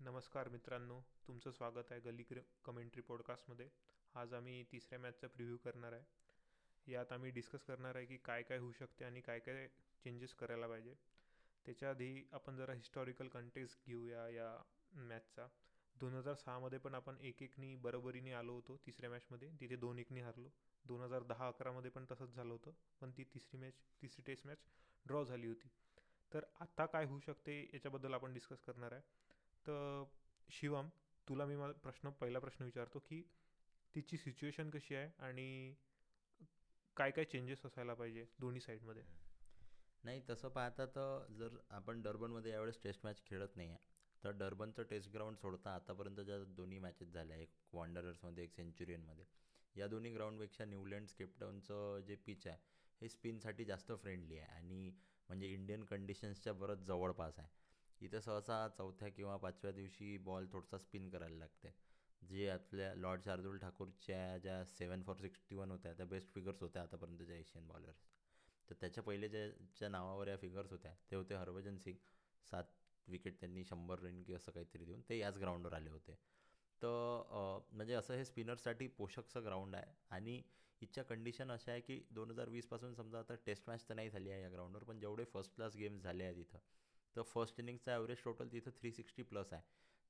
नमस्कार मित्रांनो तुमचं स्वागत आहे गली कमेंट्री पॉडकास्टमध्ये. आज आम्ही तिसऱ्या मॅचचा प्रिव्ह्यू करणार आहे. यात आम्ही डिस्कस करणार आहे की काय काय होऊ शकते आणि काय काय चेंजेस करायला पाहिजे. त्याच्या आधी आपण जरा हिस्टॉरिकल कंटेक्स घेऊया या मॅचचा. दोन हजार सहामध्ये पण आपण एक एकनी बरोबरीने आलो होतो तिसऱ्या मॅचमध्ये तिथे दोन एकनी हरलो. दोन हजार दहा अकरामध्ये पण तसंच झालं होतं. पण ती तिसरी मॅच तिसरी टेस्ट मॅच ड्रॉ झाली होती. तर आता काय होऊ शकते याच्याबद्दल आपण डिस्कस करणार आहे. तर शिवम तुला मी मला प्रश्न पहिला प्रश्न विचारतो की तिची सिच्युएशन कशी आहे आणि काय काय चेंजेस असायला पाहिजे दोन्ही साईडमध्ये नाही तसं पाहता तर जर आपण डर्बनमध्ये यावेळेस टेस्ट मॅच खेळत नाही आहे तर डर्बनचं टेस्ट ग्राउंड सोडता आतापर्यंत ज्या दोन्ही मॅचेस झाल्या एक वॉन्डरर्समध्ये एक सेंच्युरियनमध्ये या दोन्ही ग्राउंडपेक्षा न्यूलँड स्केपटाऊनचं जे पिच आहे हे स्पिनसाठी जास्त फ्रेंडली आहे आणि म्हणजे इंडियन कंडिशन्सच्या बरंच जवळपास आहे. इथं सहसा चौथ्या किंवा पाचव्या दिवशी बॉल थोडासा स्पिन करायला लागते. जे आपल्या लॉर्ड शार्दुल ठाकूरच्या ज्या सेवन फॉर सिक्स्टी वन होत्या त्या बेस्ट फिगर्स होत्या आतापर्यंतच्या एशियन बॉलर्स तर त्याच्या पहिले ज्याच्या नावावर या फिगर्स होत्या ते होते हरभजन सिंग सात विकेट त्यांनी शंभर रन की असं काहीतरी देऊन ते याच ग्राउंडवर आले होते. तर म्हणजे असं हे स्पिनरसाठी पोषकचं ग्राउंड आहे आणि इच्छा कंडिशन अशा आहे की दोन हजार वीसपासून समजा आता टेस्ट मॅच तर नाही झाली आहे या ग्राउंडवर पण जेवढे फर्स्ट क्लास गेम्स झाले आहेत इथं तर फर्स्ट इनिंगचा ॲव्हरेज टोटल तिथं थ्री सिक्स्टी प्लस आहे.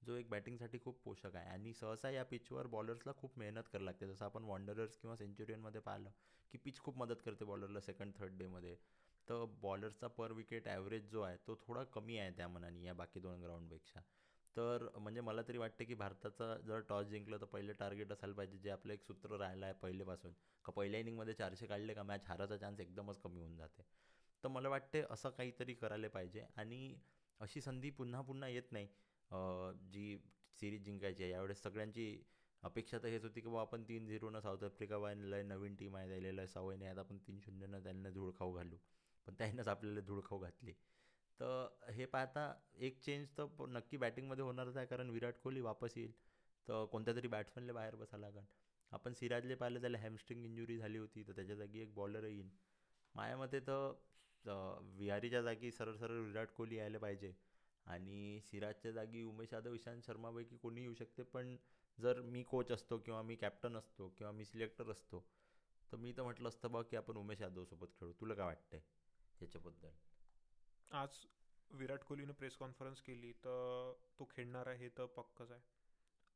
जो एक बॅटिंगसाठी खूप पोषक आहे आणि सहसा या पिचवर बॉलर्सला खूप मेहनत करावी लागते. जसं आपण वॉन्डरर्स किंवा सेंचुरियनमध्ये पाहिलं की पिच खूप मदत करते बॉलरला सेकंड थर्ड डेमध्ये तर बॉलर्सचा पर विकेट ॲव्हरेज जो आहे तो थोडा कमी आहे त्या मनाने या बाकी दोन ग्राउंडपेक्षा. तर म्हणजे मला तरी वाटते की भारताचा जर टॉस जिंकलं तर पहिलं टार्गेट असायला पाहिजे जे आपलं एक सूत्र राहिलं आहे पहिलेपासून. का पहिल्या इनिंगमध्ये चारशे काढले का मॅच हाराचा चान्स एकदमच कमी होऊन जाते. तर मला वाटते असं काहीतरी करायला पाहिजे आणि अशी संधी पुन्हा पुन्हा येत नाही. जी सिरीज जिंकायची आहे. यावेळेस सगळ्यांची अपेक्षा तर हेच होती की बाबा आपण तीन झिरोनं साऊथ आफ्रिका लय नवीन टीम आहे द्यायला आहे सवय आता आपण तीन शून्यनं त्यांना धूळ खाऊ घालू. पण त्यानंच आपल्याला धूळ खाऊ घातली. तर हे पाहता एक चेंज तर नक्की बॅटिंगमध्ये होणारच आहे कारण विराट कोहली वापस येईल. तर कोणत्या तरी बॅट्समॅनला बाहेर बसायला लागण आपण सिराजले पाहिलं त्याला हॅमस्ट्रिंग इंजुरी झाली होती तर त्याच्या जागी एक बॉलर येईल. माझ्यामते तर विहारीच्या जागी सरळ सरळ विराट कोहली यायला पाहिजे. आणि सिराजच्या जागी उमेश यादव इशांत शर्मापैकी कोणी येऊ शकते पण जर मी कोच असतो किंवा मी कॅप्टन असतो किंवा मी सिलेक्टर असतो तर मी तर म्हटलं असतं बघ की आपण उमेश यादवसोबत खेळू. तुला काय वाटतंय? याच्याबद्दल. आज विराट कोहलीनं प्रेस कॉन्फरन्स केली तर तो खेळणार आहे हे तर पक्कच आहे.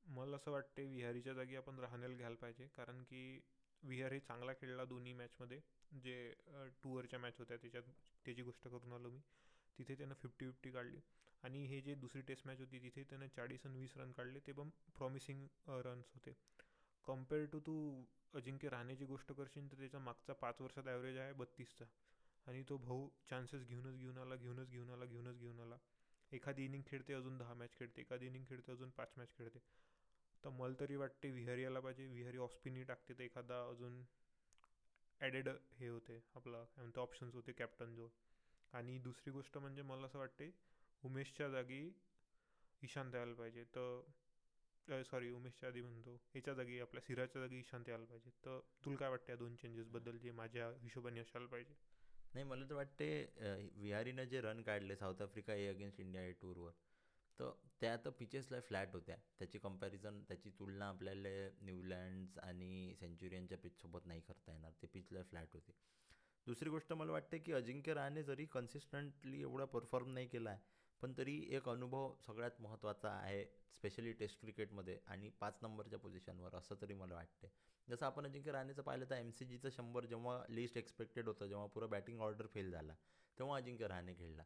मला असं वाटते विहारीच्या जागी आपण राहण्याला घ्यायला पाहिजे कारण की विहारी चांगला खेळला दोन्ही मॅचमध्ये जे टूवरच्या मॅच होत्या त्याच्यात त्याची गोष्ट करून आलो मी तिथे त्यानं फिफ्टी फिफ्टी काढली. आणि हे जे दुसरी टेस्ट मॅच होती तिथे त्यानं चाळीस आणि वीस रन काढले ते पण प्रॉमिसिंग रन्स होते. कंपेअर टू तू अजिंक्य राहण्याची गोष्ट करशील तर त्याचा मागचा पाच वर्षात ॲव्हरेज आहे बत्तीसचा. आणि तो भाऊ चान्सेस घेऊनच घेऊन आला घेऊनच घेऊन आला घेऊनच घेऊन आला. एखादी इनिंग खेळते अजून दहा मॅच खेळते. एखादी इनिंग खेळते अजून पाच मॅच खेळते. तर मला तरी वाटते विहारी आला पाहिजे. विहारी ऑस्पिनी टाकते तर एखादा अजून ॲडेड हे होते आपला काय म्हणतो ऑप्शन्स होते कॅप्टन जो आणि दुसरी गोष्ट म्हणजे मला असं वाटते उमेशच्या जागी ईशांत यायला पाहिजे. तर सॉरी उमेशच्या आधी म्हणतो याच्या जागी आपल्या सिराच्या जागी ईशांत यायला पाहिजे. तर तुला काय वाटतं या दोन चेंजेसबद्दल जे माझ्या हिशोबाने असायला पाहिजे. नाही मला तर वाटते विहारीनं जे रन काढले South Africa A against India A टूरवर तर त्या तर पिचेसला फ्लॅट होत्या. त्याची कंपॅरिझन त्याची तुलना आपल्याला न्यूलँड्स आणि सेंच्युरियनच्या पिचसोबत नाही करता येणार. ते पिचला फ्लॅट होते. दुसरी गोष्ट मला वाटते की अजिंक्य रहाणे जरी कन्सिस्टंटली एवढा परफॉर्म नाही केला आहे पण तरी एक अनुभव सगळ्यात महत्त्वाचा आहे स्पेशली टेस्ट क्रिकेटमध्ये आणि पाच नंबरच्या पोझिशनवर असं तरी मला वाटते जसं आपण अजिंक्य राहण्याचं पाहिलं तर एम सी जीचं शंभर जेव्हा लिस्ट एक्सपेक्टेड होतं जेव्हा पुरं बॅटिंग ऑर्डर फेल झाला तेव्हा अजिंक्य रहाणे खेळला.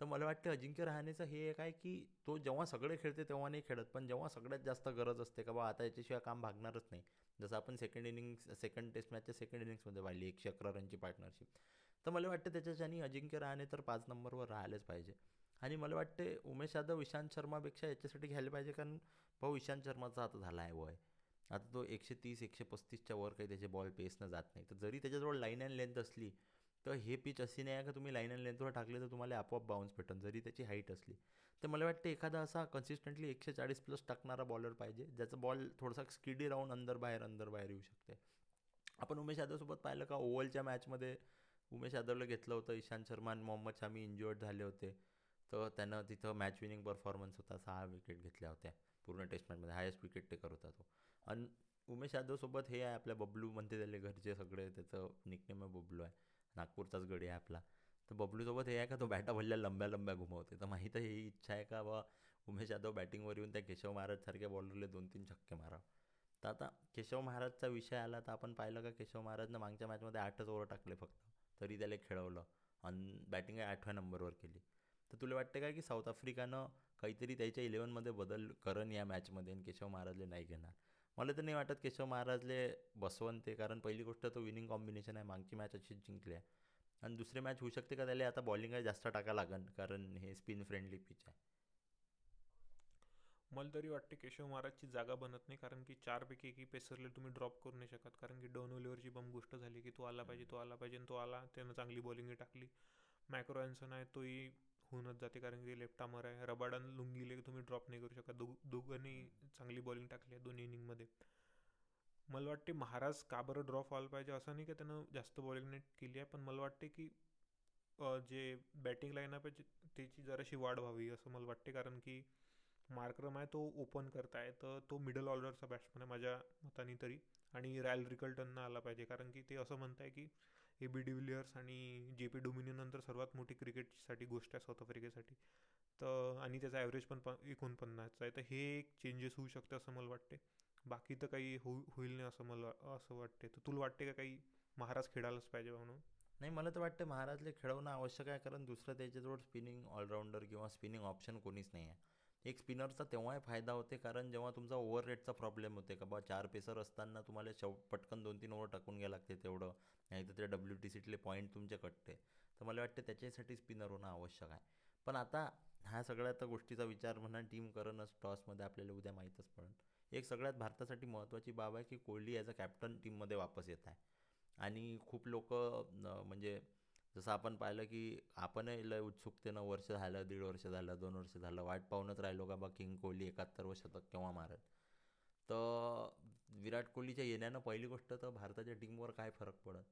तर मला वाटतं अजिंक्य रहाणेचं हे एक आहे की तो जेव्हा सगळे खेळते तेव्हा नाही खेळत पण जेव्हा सगळ्यात जास्त गरज असते का बा आता याच्याशिवाय काम भागणारच नाही. जसं आपण सेकंड इनिंग्स सेकंड टेस्ट मॅचच्या सेकंड इनिंग्समध्ये पाहिली एकशे अकरा रनची पार्टनरशिप तर मला वाटतं त्याच्याच्यानी अजिंक्य रहाणे तर पाच नंबरवर राहिलेच पाहिजे. आणि मला वाटते उमेश यादव इशांत शर्मापेक्षा याच्यासाठी घ्यायला पाहिजे कारण भाऊ इशांत शर्माचा आता झाला आहे वय. आता तो एकशे तीस एकशे पस्तीसच्या वर काही त्याचे बॉल पेसनं जात नाही. तर जरी त्याच्याजवळ लाईन अँड लेंथ असली तर हे पिच अशी नाही आहे का तुम्ही लाईन अँड लेंथवर टाकले तर तुम्हाला आपोआप बाउन्स भेटन जरी त्याची हाईट असली. तर मला वाटतं एखादा असा कन्सिस्टंटली एकशे चाळीस प्लस टाकणारा बॉलर पाहिजे ज्याचा बॉल थोडासा स्किडी राहून अंदर बाहेर अंदर बाहेर येऊ शकते. आपण उमेश यादवसोबत पाहिलं का ओव्हलच्या मॅचमध्ये उमेश यादवला घेतलं होतं इशांत शर्मा आणि मोहम्मद शामी इंज्युअर्ड झाले होते. तर त्यानं तिथं मॅच विनिंग परफॉर्मन्स होता. सहा विकेट घेतल्या होत्या. पूर्ण टेस्ट मॅचमध्ये हायेस्ट विकेट टेकर होता तो. आणि उमेश यादवसोबत हे आहे आपल्या बबलू म्हणते त्याले घरचे सगळे. त्याचं निकनेम आहे बबलू आहे. नागपूरचाच गडी आहे आपला. तर बबलूसोबत हे आहे का? तो बॅटा भरल्या लंब्या लंब्या घुमवते. तर माहीत आहे ही इच्छा आहे का बा उमेश यादव बॅटिंगवर येऊन त्या केशव महाराजसारख्या बॉलरले दोन तीन छक्के मारा तर आता केशव महाराजचा विषय आला तर आपण पाहिलं का? केशव महाराजनं मागच्या मॅचमध्ये आठच ओव्हर टाकले फक्त. तरी त्याला खेळवलं. आणि बॅटिंग आठव्या नंबरवर केली. तर तुला वाटते काय की साऊथ आफ्रिकानं काहीतरी त्याच्या इलेवनमध्ये बदल करण या मॅचमध्ये आणि केशव महाराजले नाही घेणार? मला तर नाही वाटत केशव महाराजले बसवून ते कारण पहिली गोष्ट तो विनिंग कॉम्बिनेशन आहे. मागची मॅच अशीच जिंकली आहे. आणि दुसरी मॅच होऊ शकते का त्याला? आता बॉलिंग जास्त टाका लागन कारण हे स्पिन फ्रेंडली पिच आहे. मला तरी वाटते केशव महाराजची जागा बनत नाही कारण की चारपैकी एकी पेसरला तुम्ही ड्रॉप करू नाही शकत. कारण की डोन ओलिव्हरची बम गोष्ट झाली की तो आला पाहिजे तो आला पाहिजे आणि तो आला त्यानं चांगली बॉलिंग टाकली. मॅक्रो अँसन आहे तोही होऊनच जाते कारण की लेफ्ट आमर आहे. रबाडान लुंगीले तुम्ही ड्रॉप नाही करू शकत. दो दोघांनी चांगली बॉलिंग टाकली आहे दोन्ही इनिंगमध्ये मला वाटते महाराज का बरं ड्रॉप व्हायला पाहिजे असं नाही की त्यानं जास्त बॉलिंग नाही केली आहे पण मला वाटते की जे बॅटिंग लाईनअप आहे त्याची जराशी वाढ व्हावी असं मला वाटते. कारण की मार्क्रम आहे तो ओपन करताय तर तो मिडल ऑर्डरचा बॅट्समन आहे माझ्या मताने तरी. आणि रॅल रिकल्टननं आला पाहिजे. कारण की ते असं म्हणत आहे की ए बी डिव्हिलियर्स आणि जे पी डोमिनियनंतर सर्वात मोठी क्रिकेटसाठी गोष्ट आहे साऊथ आफ्रिकेसाठी तर आणि त्याचा ॲव्हरेज पण प एकोणपन्नासचा आहे. तर हे एक चेंजेस होऊ शकते असं मला वाटते बाकी तर काही होऊ होईल नाही असं मला असं वाटते तर तुला वाटते का काही महाराज खेळायलाच पाहिजे म्हणून? नाही मला तर वाटतं महाराजले खेळवणं आवश्यक आहे. कारण दुसरं त्याच्याजवळ स्पिनिंग ऑलराऊंडर किंवा स्पिनिंग ऑप्शन कोणीच नाही आहे एक स्पिनरचा तेव्हाही फायदा होते कारण जेव्हा तुमचा ओव्हर रेटचा प्रॉब्लेम होते का बा चार पेसर असताना तुम्हाला शव पटकन दोन तीन ओव्हर टाकून घ्यावं लागते तेवढं नाही तर ते डब्ल्यू टी सीतले पॉईंट तुमचे कटते. तर मला वाटते त्याच्यासाठी स्पिनर होणं आवश्यक आहे. पण आता ह्या सगळ्या तर गोष्टीचा विचार म्हणा टीम करणच टॉसमध्ये आपल्याला उद्या माहीतच पडेल एक सगळ्यात भारतासाठी महत्त्वाची बाब आहे की कोहली ॲज अ कॅप्टन टीममध्ये वापस येत आहे. आणि खूप लोक म्हणजे जसं आपण पाहिलं की आपणही लय उत्सुकतेनं वर्ष झालं दीड वर्ष झालं दोन वर्ष झालं वाट पाहूनच राहिलो का बा किंग कोहली एकाहत्तर शतक केव्हा मारत तर विराट कोहलीच्या येण्यानं पहिली गोष्ट तर भारताच्या टीमवर काय फरक पडत?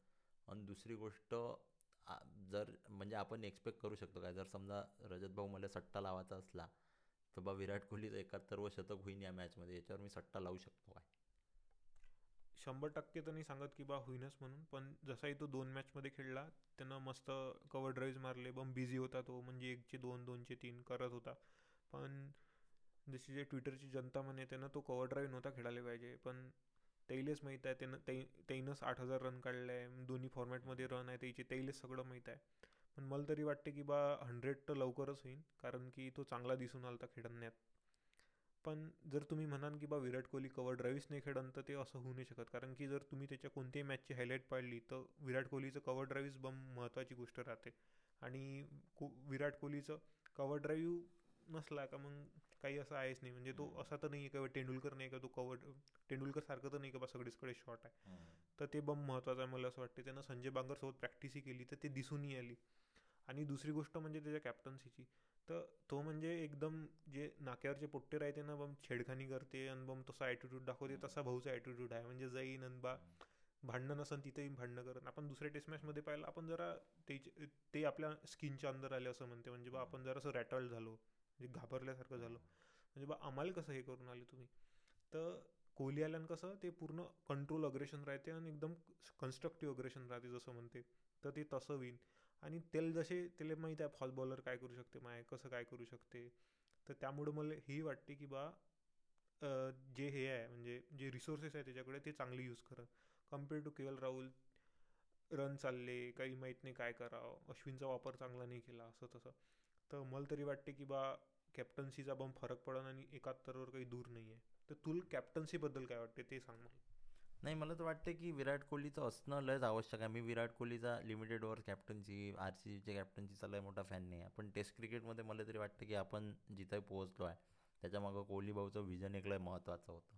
आणि दुसरी गोष्ट जर म्हणजे आपण एक्सपेक्ट करू शकतो काय? जर समजा रजत भाऊ मला सट्टा लावायचा असला तर बा विराट कोहलीचं एकाहत्तरवं शतक होईन या मॅचमध्ये याच्यावर मी सट्टा लावू शकतो काय? शंभर टक्के तर नाही सांगत की बा होईनच म्हणून पण जसाही तो दोन मॅचमध्ये खेळला त्यानं मस्त कवर ड्राईव्ह मारले पण बिझी होता तो म्हणजे एकचे दोन दोनचे तीन करत होता. पण जशी जे ट्विटरची जनता म्हणे त्यानं तो कवर ड्राईव्ह नव्हता खेळायला पाहिजे. पण त्याईलेच माहीत आहे त्यानं ते तैनंच आठ हजार रन काढले आहे दोन्ही फॉर्मॅटमध्ये रन आहे त्याचे त्याईलेच सगळं माहीत आहे. पण मला तरी वाटते की बा हंड्रेड तर लवकरच होईल कारण की तो चांगला दिसून आला होता खेळण्यात. पण जर तुम्ही म्हणाल की बा विराट कोहली कवर ड्राईव्हच नाही खेळन तर ते असं होऊ नाही शकत. कारण की जर तुम्ही त्याच्या कोणत्याही मॅचची हायलाईट पाळली तर विराट कोहलीचं कवर ड्राईव्हच बम महत्त्वाची गोष्ट राहते. आणि को विराट कोहलीचं कवर ड्राईव्ह नसला का मग काही असं आहेच नाही. म्हणजे तो असा तर नाही आहे का तेंडुलकर नाही का तो कवर तेंडुलकर सारखं तर नाही का बा सगळीचकडे शॉट आहे. तर ते बम महत्त्वाचं आहे मला असं वाटते. त्यानं संजय बांगरसोबत प्रॅक्टिसही केली तर ते दिसूनही आली. आणि दुसरी गोष्ट म्हणजे त्याच्या कॅप्टन्सीची तर तो म्हणजे एकदम जे नाक्यावरचे पोट्टे राहते ना बम छेडखानी करते आणि बम तसा ॲटिट्यूड दाखवते तसा भाऊचा ॲटिट्यूड आहे. म्हणजे जाईन आणि बा भांडणं नसन तिथेही भांडणं करत. आपण दुसऱ्या टेस्ट मॅचमध्ये पाहिलं आपण जरा ते ते आपल्या स्किनच्या अंदर आले असं म्हणते. म्हणजे बा आपण जरासं रॅटल झालो. म्हणजे घाबरल्यासारखं झालो. म्हणजे बा आम्हाला कसं हे करून आले तुम्ही? तर कोहली आल्यानं कसं ते पूर्ण कंट्रोल अग्रेशन राहते आणि एकदम कन्स्ट्रक्टिव्ह अग्रेशन राहते जसं म्हणते. तर ते तसं होईल आणि त्याला जसे त्याला माहीत आहे फॉल बॉलर काय करू शकते माय कसं काय करू शकते? तर त्यामुळं मला ही वाटते की बा जे हे आहे म्हणजे जे रिसोर्सेस आहे त्याच्याकडे ते चांगले यूज करा. कंपेअर टू केवल राहुल रन चालले काही माहीत नाही काय करावं अश्विनचा वापर चांगला नाही केला असं तसं. तर मला तरी वाटते की बा कॅप्टन्सीचा पण फरक पडन आणि एकाहत्तरवर काही दूर नाही आहे तर तुला कॅप्टन्सीबद्दल काय वाटते ते सांग मला. नाही मला तर वाटते की विराट कोहलीचं असणं लयच आवश्यक आहे. मी Virat कोहलीचा limited over captaincy R C सीच्या कॅप्टन्सीचा लय मोठा फॅन नाही आहे. पण टेस्ट क्रिकेटमध्ये मला तरी वाटतं की आपण जिथं पोहोचलो आहे त्याच्यामागं कोहली भाऊचं व्हिजन एक लय महत्त्वाचं होतं.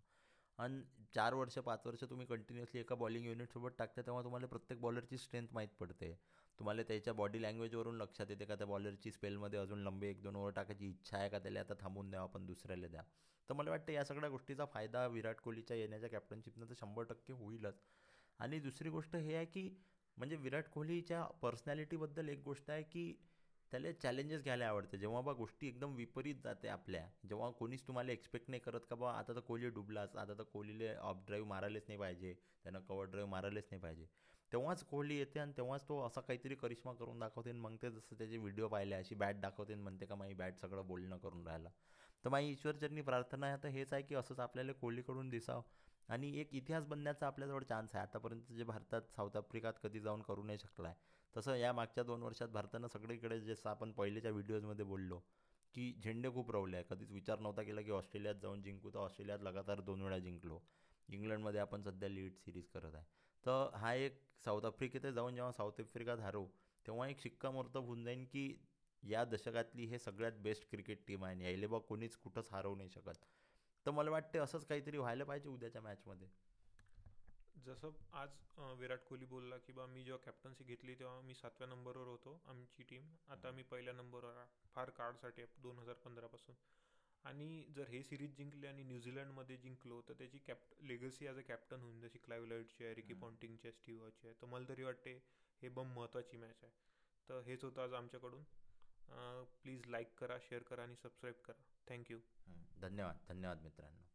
आणि चार वर्ष पाच वर्ष तुम्ही कंटिन्युअसली एका बॉलिंग युनिटसोबत टाकता तेव्हा तुम्हाला प्रत्येक बॉलरची स्ट्रेंथ माहीत पडते. तुम्हाला त्याच्या बॉडी लँग्वेजवरून लक्षात येते का? त्या बॉलरची स्पेलमध्ये अजून लंबे एक दोन ओव्हर टाकायची इच्छा आहे का त्याला? आता थांबून द्यावं आपण दुसऱ्याला द्या. तर मला वाटतं या सगळ्या गोष्टीचा फायदा विराट कोहलीच्या येण्याच्या कॅप्टनशिपनं तर शंभर टक्के होईलच. आणि दुसरी गोष्ट हे आहे की म्हणजे विराट कोहलीच्या पर्सनॅलिटीबद्दल एक गोष्ट आहे की त्याला चॅलेंजेस घ्यायला आवडते. जेव्हा बा गोष्टी एकदम विपरीत जाते आपल्या जेव्हा कोणीच तुम्हाला एक्सपेक्ट नाही करत का बा आता तर कोहली डुबलाच आता तर कोहलीला ऑफ ड्राईव्ह मारायलाच नाही पाहिजे त्यानं कवर ड्राईव्ह मारायलाच नाही पाहिजे. तेव्हाच कोहली येते आणि तेव्हाच तो असा काहीतरी करिश्मा करून दाखवते मग ते जसं त्याचे व्हिडिओ पाहिले अशी बॅट दाखवते म्हणते का माई बॅट सगळं बोलणं करून राहिला. तर माझी ईश्वरचरणी प्रार्थना आहे. तर हेच आहे की असंच आपल्याला कोहलीकडून दिसावं. आणि एक इतिहास बनण्याचा आपल्याजवळ चान्स आहे. आतापर्यंत जे भारतात साऊथ आफ्रिकात कधी जाऊन करू नाही शकला आहे तसं या मागच्या दोन वर्षात भारतानं सगळीकडे जसं आपण पहिलेच्या व्हिडिओजमध्ये बोललो की झेंडे खूप रवले आहे कधीच विचार नव्हता केला की ऑस्ट्रेलियात जाऊन जिंकू. तर ऑस्ट्रेलियात लगातार दोन वेळा जिंकलो. इंग्लंडमध्ये आपण सध्या लीड सिरीज करत आहे. तर हा एक साऊथ आफ्रिकेत जाऊन जेव्हा साऊथ आफ्रिकात हरवू तेव्हा एक शिक्कामोर्तब होऊन जाईन की या दशकातली हे सगळ्यात बेस्ट क्रिकेट टीम आहे यायले बा कोणीच कुठंच हरवू नाही शकत. तर मला वाटते असंच काहीतरी व्हायला पाहिजे उद्याच्या मॅचमध्ये जसं आज विराट कोहली बोलला की बा मी जेव्हा कॅप्टन्सी घेतली तेव्हा मी सातव्या नंबरवर होतो आमची टीम आता मी पहिल्या नंबरवर फार काळसाठी दोन हजार पंधरापासून आणि जर हे सिरीज जिंकले आणि न्यूझीलंडमध्ये जिंकलो तर त्याची kept legacy as a captain होईल जशी क्लायव्ह आहे रिकी. पॉन्टिंगची आहे स्टीव्हची आहे. तर मला तरी वाटते हे बम महत्त्वाची मॅच आहे. तर हेच होतं आज आमच्याकडून. प्लीज लाईक करा शेअर करा आणि सबस्क्राईब करा. थँक्यू. धन्यवाद. धन्यवाद मित्रांनो.